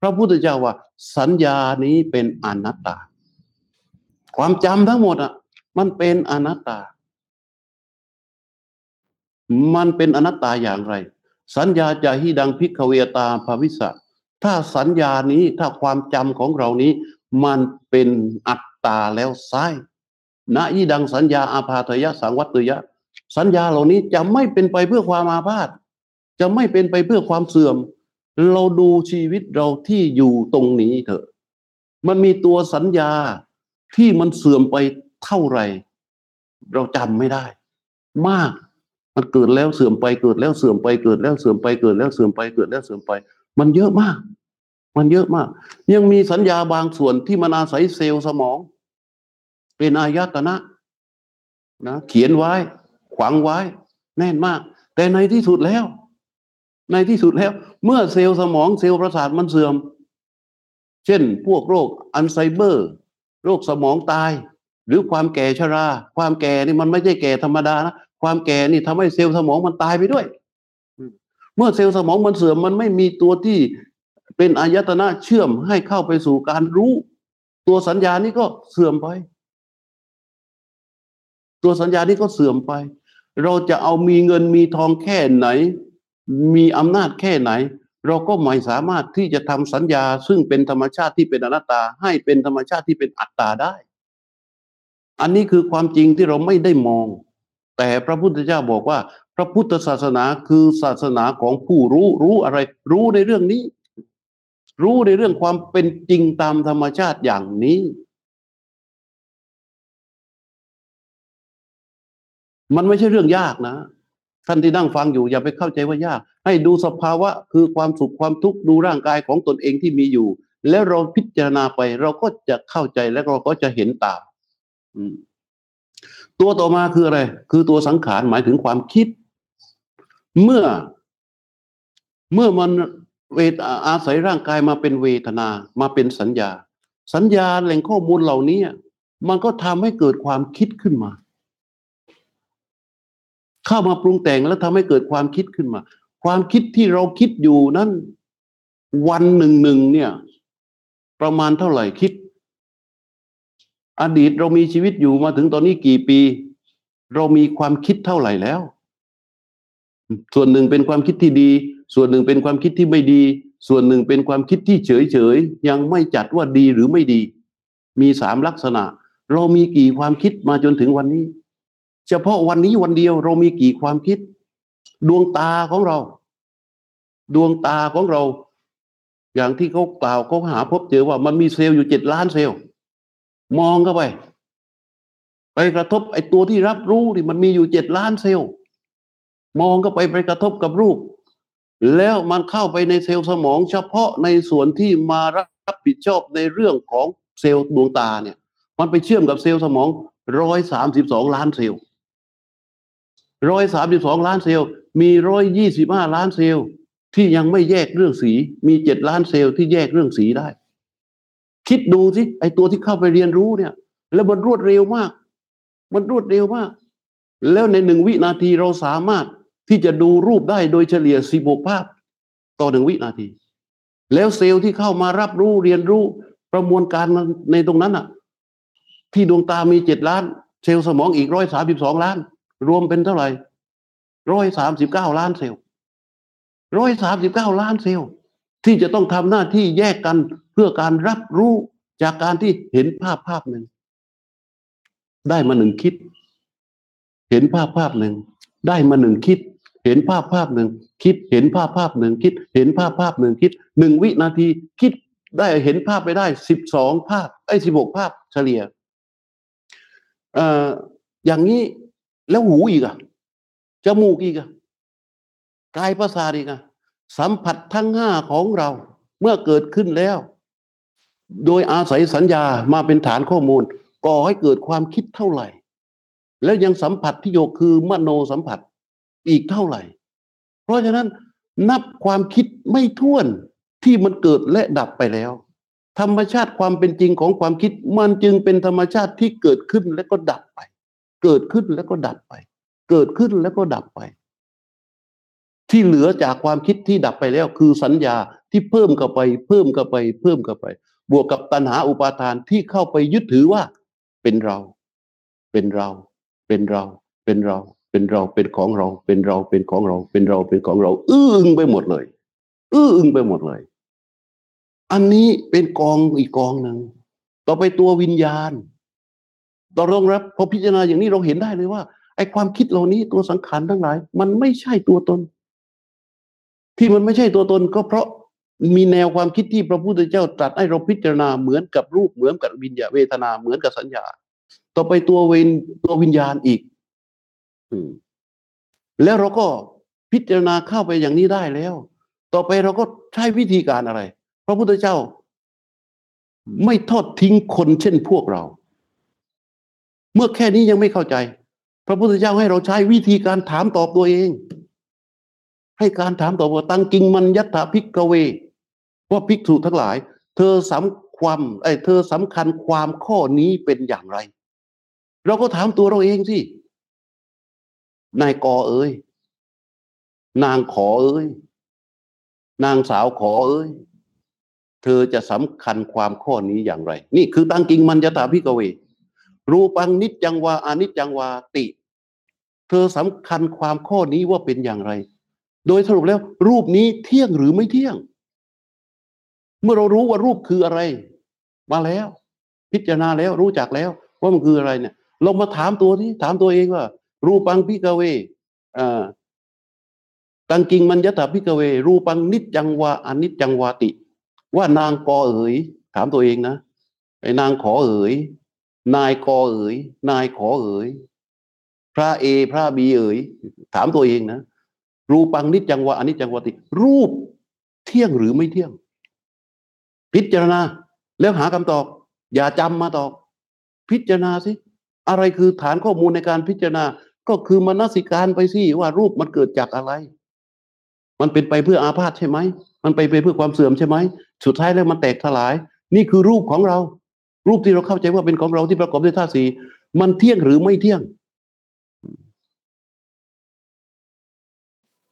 พระพุทธเจ้าว่า สัญญานี้เป็นอนัตตา ความจำทั้งหมดอะ มันเป็นอนัตตา มันเป็นอนัตตาอย่างไร สัญญาจะหิดังพิกเวตาภวิสะถ้าสัญญานี้ถ้าความจำของเรานี้ มันเป็นอัตตาแล้วไซนะยิดังสัญญาอาพาทยะสังวัตยะ สัญญาเหล่านี้จะไม่เป็นไปเพื่อความอาพาธจะไม่เป็นไปเพื่อความเสื่อม เราดูชีวิตเราที่อยู่ตรงนี้เถอะ มันมีตัวสัญญาที่มันเสื่อมไปเท่าไหร่ เราจำไม่ได้ มาก มันเกิดแล้วเสื่อมไปเกิดแล้วเสื่อมไปเกิดแล้วเสื่อมไปเกิดแล้วเสื่อมไปเกิดแล้วเสื่อมไป มันเยอะมาก มันเยอะมาก ยังมีสัญญาบางส่วนที่มันอาศัยเซลล์สมอง เป็นอายตนะนะเขียนไว้ ขวางไว้ แน่นมาก แต่ในที่สุดแล้ว ในที่สุดแล้ว เมื่อเซลล์สมองเซลล์ประสาทมันเสื่อม เช่น พวกโรคอัลไซเมอร์ โรคสมองตาย หรือความแก่ชรา ความแก่นี่มันไม่ใช่แก่ธรรมดานะ ความแก่นี่ทำให้เซลล์สมองมันตายไปด้วย เมื่อเซลล์สมองมันเสื่อมมันไม่มีตัวที่เป็นอายตนะเชื่อมให้เข้าไปสู่การรู้ ตัวสัญญานี้ก็เสื่อมไป ตัวสัญญานี้ก็เสื่อมไป เราจะเอามีเงินมีทองแค่ไหน มีอำนาจแค่ไหน เราก็ไม่สามารถที่จะทำสัญญา ซึ่งเป็นธรรมชาติที่เป็นอนัตตา ให้เป็นธรรมชาติที่เป็นอัตตาได้ อันนี้คือความจริงที่เราไม่ได้มอง แต่พระพุทธเจ้าบอกว่า พระพุทธศาสนาคือศาสนาของผู้รู้รู้อะไร รู้ในเรื่องนี้ รู้ในเรื่องความเป็นจริงตามธรรมชาติอย่างนี้ มันไม่ใช่เรื่องยากนะท่านที่นั่งฟังอยู่อย่าไปเข้าใจว่ายาก ให้ดูสภาวะคือความสุขความทุกข์ดูร่างกายของตนเองที่มีอยู่ แล้วเราพิจารณาไปเราก็จะเข้าใจและเราก็จะเห็นตาม อืม ตัวต่อมาคืออะไร คือตัวสังขารหมายถึงความคิด เมื่อ เมื่อมันเวทอาศัยร่างกายมาเป็นเวทนามาเป็นสัญญา สัญญาแหล่งข้อมูลเหล่านี้มันก็ทำให้เกิดความคิดขึ้นมา เข้ามาปรุงแต่งแล้วทำให้เกิดความคิดขึ้นมา ความคิดที่เราคิดอยู่นั้นวันหนึ่งหนึ่งเนี่ย ประมาณเท่าไหร่คิด อดีตเรามีชีวิตอยู่มาถึงตอนนี้กี่ปี เรามีความคิดเท่าไหร่แล้ว ส่วนหนึ่งเป็นความคิดที่ดี ส่วนหนึ่งเป็นความคิดที่ไม่ดี ส่วนหนึ่งเป็นความคิดที่เฉยเฉยยังไม่จัดว่าดีหรือไม่ดี มีสามลักษณะ เรามีกี่ความคิดมาจนถึงวันนี้ เฉพาะวันนี้วันเดียวเรามีกี่ความคิด ดวงตาของเรา ดวงตาของเรา อย่างที่เขากล่าวเขาหาพบเจอว่ามันมีเซลล์อยู่เจ็ดล้านเซลล์ มองเข้าไป ไปกระทบไอ้ตัวที่รับรู้นี่มันมีอยู่เจ็ดล้านเซลล์ มองเข้าไปไปกระทบกับรูป แล้วมันเข้าไปในเซลล์สมอง เฉพาะในส่วนที่มารับผิดชอบในเรื่องของเซลล์ดวงตาเนี่ย มันไปเชื่อมกับเซลล์สมองร้อยสามสิบสองล้านเซลล์ร้อยสามสิบสองล้านเซลล์ มีร้อยยี่สิบห้าล้านเซลล์ ที่ยังไม่แยกเรื่องสี มีเจ็ดล้านเซลล์ที่แยกเรื่องสีได้ คิดดูสิไอตัวที่เข้าไปเรียนรู้เนี่ย แล้วมันรวดเร็วมาก มันรวดเร็วมาก แล้วในหนึ่งวินาทีเราสามารถที่จะดูรูปได้โดยเฉลี่ยสิบภาพ ต่อหนึ่งวินาที แล้วเซลล์ที่เข้ามารับรู้เรียนรู้ประมวลการในตรงนั้นอะที่ดวงตามีเจ็ดล้าน เซลล์สมองอีกร้อยสามสิบสองล้าน รวมเป็นเท่าไหร่ร้อยสามสิบเก้าล้านเซลล์ร้อยสามสิบเก้าล้านเซลล์ที่จะต้องทำหน้าที่แยกกัน พื่อการรับรู้จากการที่เห็นภาพภาพหนึ่ง ได้มาหนึ่งคิด เห็นภาพภาพหนึ่ง ได้มาหนึ่งคิด เห็นภาพภาพหนึ่ง คิดเห็นภาพภาพหนึ่งคิด เห็นภาพภาพหนึ่งคิดหนึ่งวินาทีคิดได้เห็นภาพไปได้สิบสองภาพไอ้สิบหกภาพเฉลี่ยเอ่ออย่างนี้แล้วหูอีกอะจมูกอีกอะกายประสาทอีกอะสัมผัสทั้งห้าของเราเมื่อเกิดขึ้นแล้ว โดยอาศัยสัญญามาเป็นฐานข้อมูล ก่อให้เกิดความคิดเท่าไหร่ แล้วยังสัมผัสที่โยคือมโนสัมผัสอีกเท่าไหร่ เพราะฉะนั้นนับความคิดไม่ท้วนที่มันเกิดและดับไปแล้ว ธรรมชาติความเป็นจริงของความคิด มันจึงเป็นธรรมชาติที่เกิดขึ้นแล้วก็ดับไป เกิดขึ้นแล้วก็ดับไป เกิดขึ้นแล้วก็ดับไป ที่เหลือจากความคิดที่ดับไปแล้ว คือสัญญาที่เพิ่มเข้าไป เพิ่มเข้าไป เพิ่มเข้าไป บวกกับตัณหาอุปาทานที่เข้าไปยึดถือว่า เป็นเรา เป็นเรา เป็นเรา เป็นเรา เป็นเรา เป็นของเรา เป็นเรา เป็นของเรา เป็นเรา เป็นของเรา อื้ออึงไปหมดเลย อื้ออึงไปหมดเลย อันนี้เป็นกองอีกกองหนึ่ง ต่อไปตัววิญญาณต่อรองรับพอพิจารณาอย่างนี้เราเห็นได้เลยว่าไอ้ความคิดเหล่านี้ตัวสังขารทั้งหลาย มันไม่ใช่ตัวตน ที่มันไม่ใช่ตัวตนก็เพราะ มีแนวความคิดที่พระพุทธเจ้าตรัสให้เราพิจารณาเหมือนกับรูปเหมือนกับวิญญาเวทนาเหมือนกับสัญญา ต่อไปตัวเวนตัววิญญาณอีกอแล้วเราก็พิจารณาเข้าไปอย่างนี้ได้แล้ว ต่อไปเราก็ใช้วิธีการอะไร พระพุทธเจ้า ไม่ทอดทิ้งคนเช่นพวกเรา เมื่อแค่นี้ยังไม่เข้าใจ พระพุทธเจ้าให้เราใช้วิธีการถามตอบตัวเอง ให้การถามตอบว่าตังกิงมันยัตถาพิกเว ว่าภิกษุทั้งหลาย เธอสำความไอ้เธอสำคัญความข้อนี้เป็นอย่างไร เราก็ถามตัวเราเองสินายกอเอ้ยนางขอเอ้ยนางสาวขอเอ้ยเธอจะสำคัญความข้อนี้อย่างไร นี่คือตังกิงมันยตาพิกเว รูปังนิจจังวาอานิจจังวาติ เธอสำคัญความข้อนี้ว่าเป็นอย่างไร โดยสรุปแล้ว รูปนี้เที่ยงหรือไม่เที่ยง เมื่อเรารู้ว่ารูปคืออะไร มาแล้ว พิจารณาแล้วรู้จักแล้ว ว่ามันคืออะไรเนี่ยเรามาถามตัวที่ถามตัวเองว่า รูปังพิกเวอ่าตังกิงมันยตาพิกเว รูปังนิจจังวาอนิจจังวาติ ว่านางกอเอ๋ยถามตัวเองนะไอ้นางขอเอ๋ยนายกอเอ๋ยนายขอเอ๋ยพระเอพระบีเอ๋ยถามตัวเองนะรูปังนิจจังวาอนิจจังวาติ รูปเที่ยงหรือไม่เที่ยง พิจารณาแล้วหาคำตอบ อย่าจำมาตอบ พิจารณาสิอะไรคือฐานข้อมูลในการพิจารณาก็คือมนสิการไปสิว่ารูปมันเกิดจากอะไร มันเป็นไปเพื่ออาพาธใช่ไหมมันไปไปเพื่อความเสื่อมใช่ไหมสุดท้ายแล้วมันแตกทลาย นี่คือรูปของเรา รูปที่เราเข้าใจว่าเป็นของเราที่ประกอบด้วยธาตุสี่มันเที่ยงหรือไม่เที่ยง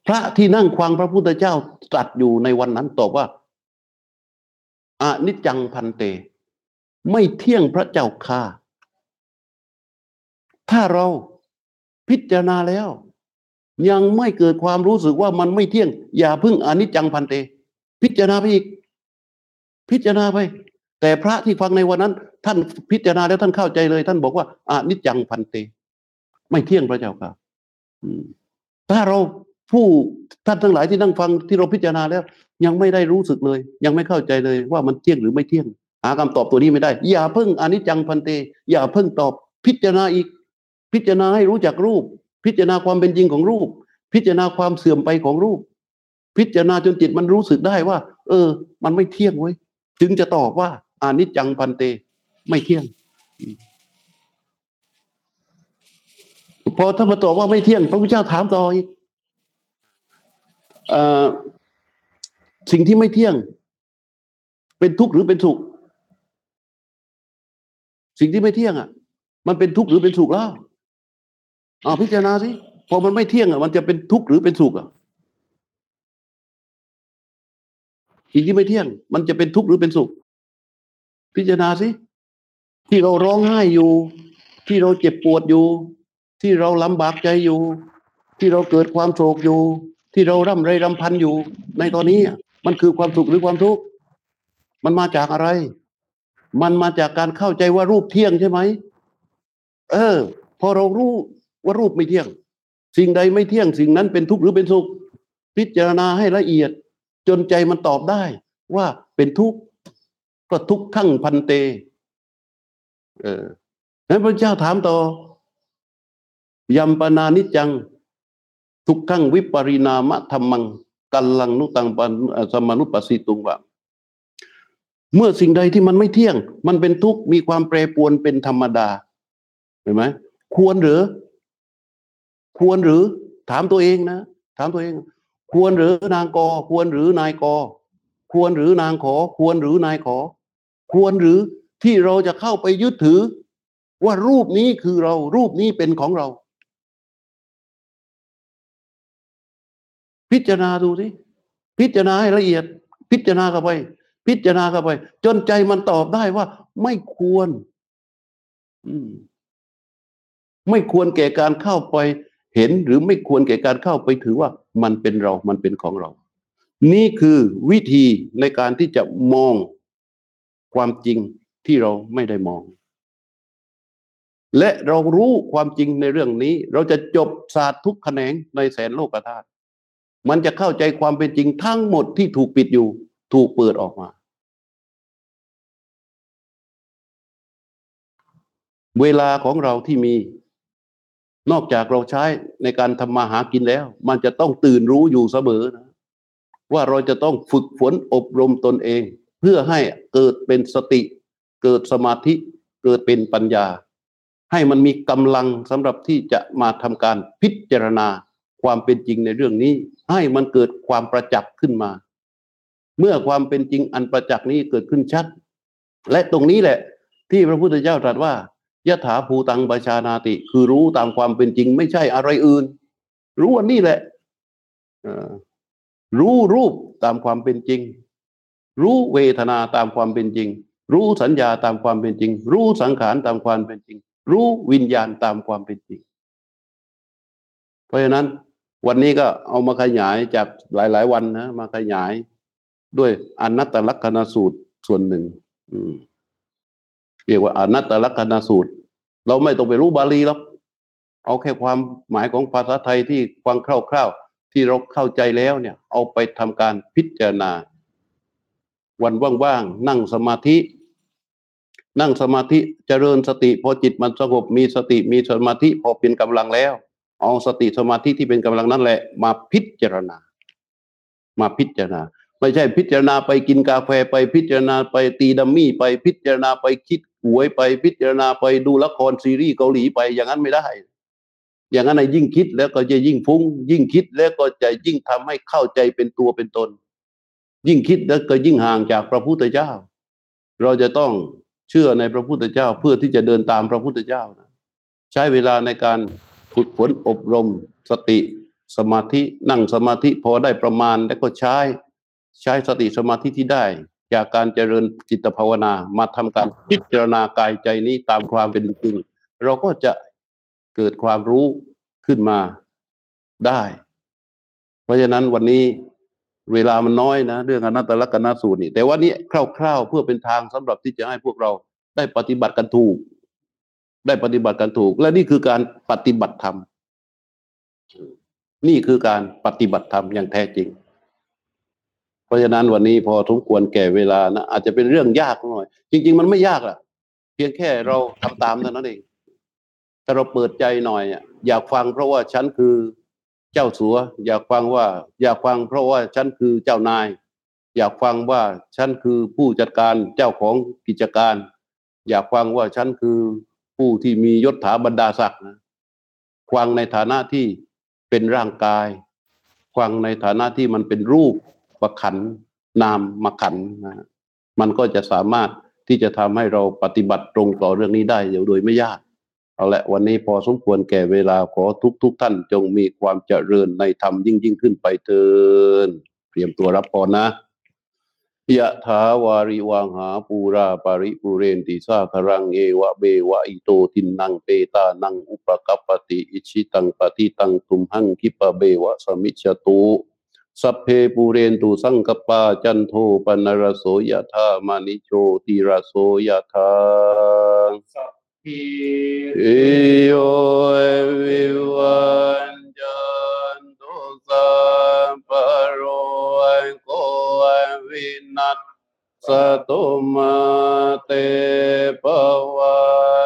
พระที่นั่งควังพระพุทธเจ้าตรัสอยู่ในวันนั้นตอบว่า อนิจจังพันเต ไม่เที่ยงพระเจ้าค่า ถ้าเราพิจารณาแล้ว ยังไม่เกิดความรู้สึกว่ามันไม่เที่ยง อย่าพึ่งอนิจจังพันเต พิจารณาไปอีก พิจารณาไป แต่พระที่ฟังในวันนั้น ท่านพิจารณาแล้วท่านเข้าใจเลย ท่านบอกว่าอนิจจังพันเต ไม่เที่ยงพระเจ้าค่ะถ้าเรา ผู้ท่านทั้งหลายที่นั่งฟังที่เราพิจารณาแล้ว ยังไม่ได้รู้สึกเลย ยังไม่เข้าใจเลยว่ามันเที่ยงหรือไม่เที่ยง หาคำตอบตัวนี้ไม่ได้ อย่าเพิ่งอนิจจังพันเต อย่าเพิ่งตอบพิจารณาอีก พิจารณาให้รู้จักรูป พิจารณาความเป็นจริงของรูป พิจารณาความเสื่อมไปของรูป พิจารณาจนจิตมันรู้สึกได้ว่า เออ มันไม่เที่ยงเว้ยจึงจะตอบว่าอานิจจังพันเต ไม่เที่ยงพอถ้านมาตอบว่าไม่เที่ยง พระพุทธเจ้าถามต่ออีก สิ่งที่ไม่เที่ยง เป็นทุกข์หรือเป็นสุข สิ่งที่ไม่เที่ยงอะ มันเป็นทุกข์หรือเป็นสุขแล้วอ่าพิจารณาสิพอมันไม่เที่ยงอะ มันจะเป็นทุกข์หรือเป็นสุขอะสิ่งที่ไม่เที่ยง มันจะเป็นทุกข์หรือเป็นสุข พิจารณาสิที่เราร้องไห้อยู่ ที่เราเจ็บปวดอยู่ ที่เราลำบากใจอยู่ ที่เราเกิดความโศกอยู่ ที่เราร่ำไรรำพันอยู่ในตอนนี้ มันคือความสุขหรือความทุกข์มันมาจากอะไร มันมาจากการเข้าใจว่ารูปเที่ยงใช่ไหมเออ พอเรารู้ว่ารูปไม่เที่ยง สิ่งใดไม่เที่ยงสิ่งนั้นเป็นทุกข์หรือเป็นสุข พิจารณาให้ละเอียด จนใจมันตอบได้ ว่าเป็นทุกข์ก็ทุกข์ขั้งพันเต เออนั้นพระเจ้าถามต่อยัมปนานิจัง ทุกขังวิปริณามะธรรมังกัลลังนุตังปันสมานุปปสิตุงวะเมื่อสิ่งใดที่มันไม่เที่ยง มันเป็นทุกข์มีความแปรปรวนเป็นธรรมดาเห็นไหมควรหรือ ควรหรือ ถามตัวเองนะถามตัวเอง ควรหรือนางกอ ควรหรือนายกอ ควรหรือนางขอ ควรหรือนายขอ ควรหรือที่เราจะเข้าไปยึดถือ ว่ารูปนี้คือเรารูปนี้เป็นของเรา พิจารณาดูสิพิจารณาให้ละเอียด พิจารณาเข้าไป พิจารณาเข้าไป จนใจมันตอบได้ว่า ไม่ควร อืม ไม่ควรแก่การเข้าไปเห็นหรือไม่ควรแก่การเข้าไปถือว่ามันเป็นเรา มันเป็นของเรา นี่คือวิธีในการที่จะมองความจริงที่เราไม่ได้มอง และเรารู้ความจริงในเรื่องนี้ เราจะจบศาสตร์ทุกแขนงในแสนโลกธาตุ มันจะเข้าใจความเป็นจริงทั้งหมดที่ถูกปิดอยู่ ถูกเปิดออกมา เวลาของเราที่มี นอกจากเราใช้ในการทำมาหากินแล้ว มันจะต้องตื่นรู้อยู่เสมอนะว่าเราจะต้องฝึกฝนอบรมตนเอง เพื่อให้เกิดเป็นสติ เกิดสมาธิเกิดเป็นปัญญา ให้มันมีกำลังสำหรับที่จะมาทำการพิจารณา ความเป็นจริงในเรื่องนี้ ให้มันเกิดความประจักษ์ขึ้นมา เมื่อความเป็นจริงอันประจักษ์นี้เกิดขึ้นชัด และตรงนี้แหละ ที่พระพุทธเจ้าตรัสว่ายะถาภูตังปชานาติ คือรู้ตามความเป็นจริงไม่ใช่อะไรอื่น รู้ว่านี่แหละรู้รูปตามความเป็นจริง รู้เวทนาตามความเป็นจริง รู้สัญญาตามความเป็นจริง รู้สังขารตามความเป็นจริง รู้วิญญาณตามความเป็นจริง เพราะฉะนั้น วันนี้ก็เอามาขยายจากหลาย ๆ วันนะมาขยายด้วยอนัตตลักษณสูตรส่วนหนึ่งเรียกว่าอนัตตลักษณสูตร เราไม่ต้องไปรู้บาลีหรอกเอาแค่ความหมายของภาษาไทยที่ฟังคร่าวๆที่เราเข้าใจแล้วเนี่ย เอาไปทำการพิจารณา วันว่างๆนั่งสมาธิ นั่งสมาธิเจริญสติ พอจิตมันสงบมีสติมีสมาธิพอเป็นกำลังแล้ว เอาสติสมาธิที่เป็นกำลังนั่นแหละ มาพิจารณา มาพิจารณา ไม่ใช่พิจารณาไปกินกาแฟไปพิจารณาไปตีดัมมี่ไปพิจารณาไปคิดหวยไปพิจารณาไปดูละครซีรีส์เกาหลีไปอย่างนั้นไม่ได้ อย่างนั้นยิ่งคิดแล้วก็จะยิ่งฟุ้ง ยิ่งคิดแล้วก็จะยิ่งทำให้เข้าใจเป็นตัวเป็นตน ยิ่งคิดแล้วก็ยิ่งห่างจากพระพุทธเจ้า เราจะต้องเชื่อในพระพุทธเจ้าเพื่อที่จะเดินตามพระพุทธเจ้านะใช้เวลาในการ ฝึกฝนอบรมสติสมาธินั่งสมาธิพอได้ประมาณแล้วก็ใช้ใช้สติสมาธิที่ได้ จากการเจริญจิตภาวนามาทำการพิจารณากายใจนี้ตามความเป็นจริง เราก็จะเกิดความรู้ขึ้นมาได้ เพราะฉะนั้นวันนี้เวลามันน้อยนะ เรื่องอนัตตลกนสูตรนี่แต่ว่านี้คร่าวๆเพื่อเป็นทางสำหรับที่จะให้พวกเราได้ปฏิบัติกันถูก ได้ปฏิบัติกันถูก และนี่คือการปฏิบัติธรรม นี่คือการปฏิบัติธรรมอย่างแท้จริง เพราะฉะนั้นวันนี้พอสมควรแก่เวลานะอาจจะเป็นเรื่องยากหน่อย จริง ๆ มันไม่ยากหรอกเพียงแค่เราทำตามเท่านั้นเองถ้าเราเปิดใจหน่อยอะอยากฟังเพราะว่าฉันคือเจ้าสัว อยากฟังว่า อยากฟังเพราะว่าฉันคือเจ้านาย อยากฟังว่าฉันคือผู้จัดการเจ้าของกิจการ อยากฟังว่าฉันคือ ผู้ที่มียศถาบรรดาศักดิ์นะฟังในฐานะที่เป็นร่างกายฟังในฐานะที่มันเป็นรูปประขันนามมาขันนะมันก็จะสามารถที่จะทำให้เราปฏิบัติตรงต่อเรื่องนี้ได้โดยไม่ยากเอาละวันนี้พอสมควรแก่เวลาขอทุกทุกท่านจงมีความเจริญในธรรมยิ่งยิ่งขึ้นไปเถินเตรียมตัวรับพรนะ ยะถาวาริวังหาปูราปาริปุเรนติสาคารังเอวะเบวะอิโตทินนังเปตานังอุปกัปปติอิชิตังปฏิตังตุมหังคิปะเบวะสมิจฉตุสัพเพปูเรนตุสังกปาจันโทปนรสโสยะธามานิโชติระโสยะธาสัพพิเอโยเอวิวันจัน นัสสตุมาเตปวั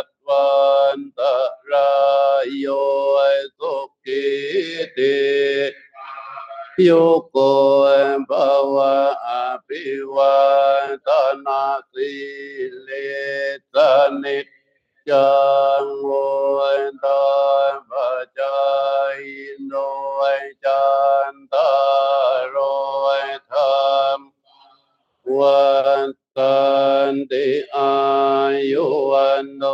ตวันตรายโยสุขิติโยโกภวะอภิวันตนาสิเลสนิจจังโวยตานปัจจายโนยจันตารยธร วันตันติอายุวันโน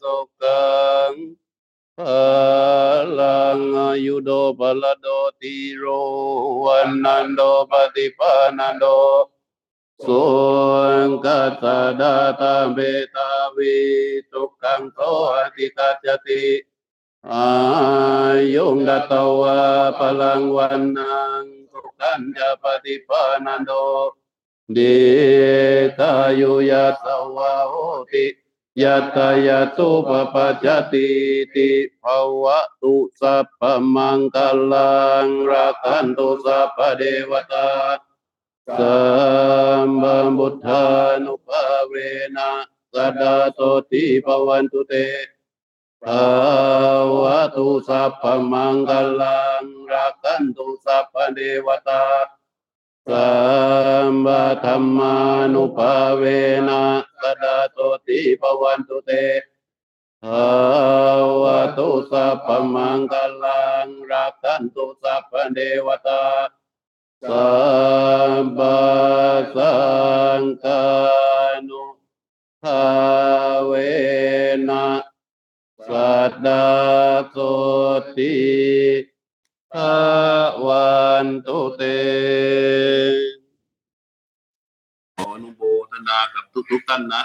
สุขังพลังอายุโดปลโดติโรวันนันโดปฏิปานันโดสุงกัสสะดาตาเบตาวิทุกขังโสอติกัจติอายุงดัตวะพลังวันนังสุขันจะปฏิปานันโด เดกายุยัตวะโหติยัตายาตุปปัจจติติภวะตุสัพพมังคลังรักันตุสัพพเดวตาสัมบัมบุทธานุภาเวนะสดาโตติภวันตุเตภวะตุสัพพมังคลังรักันตุสัพพเดวตา สัมปธรรมานุภาเวนะสดาโตติภวันตุเตภาวะตุสัพพมังคลังรักขันตุสัพพเดวตาสัมปสังฆานุภาเวนะสัดาโตติ วันตุเตขออนุโมทนากับทุกๆท่านนะ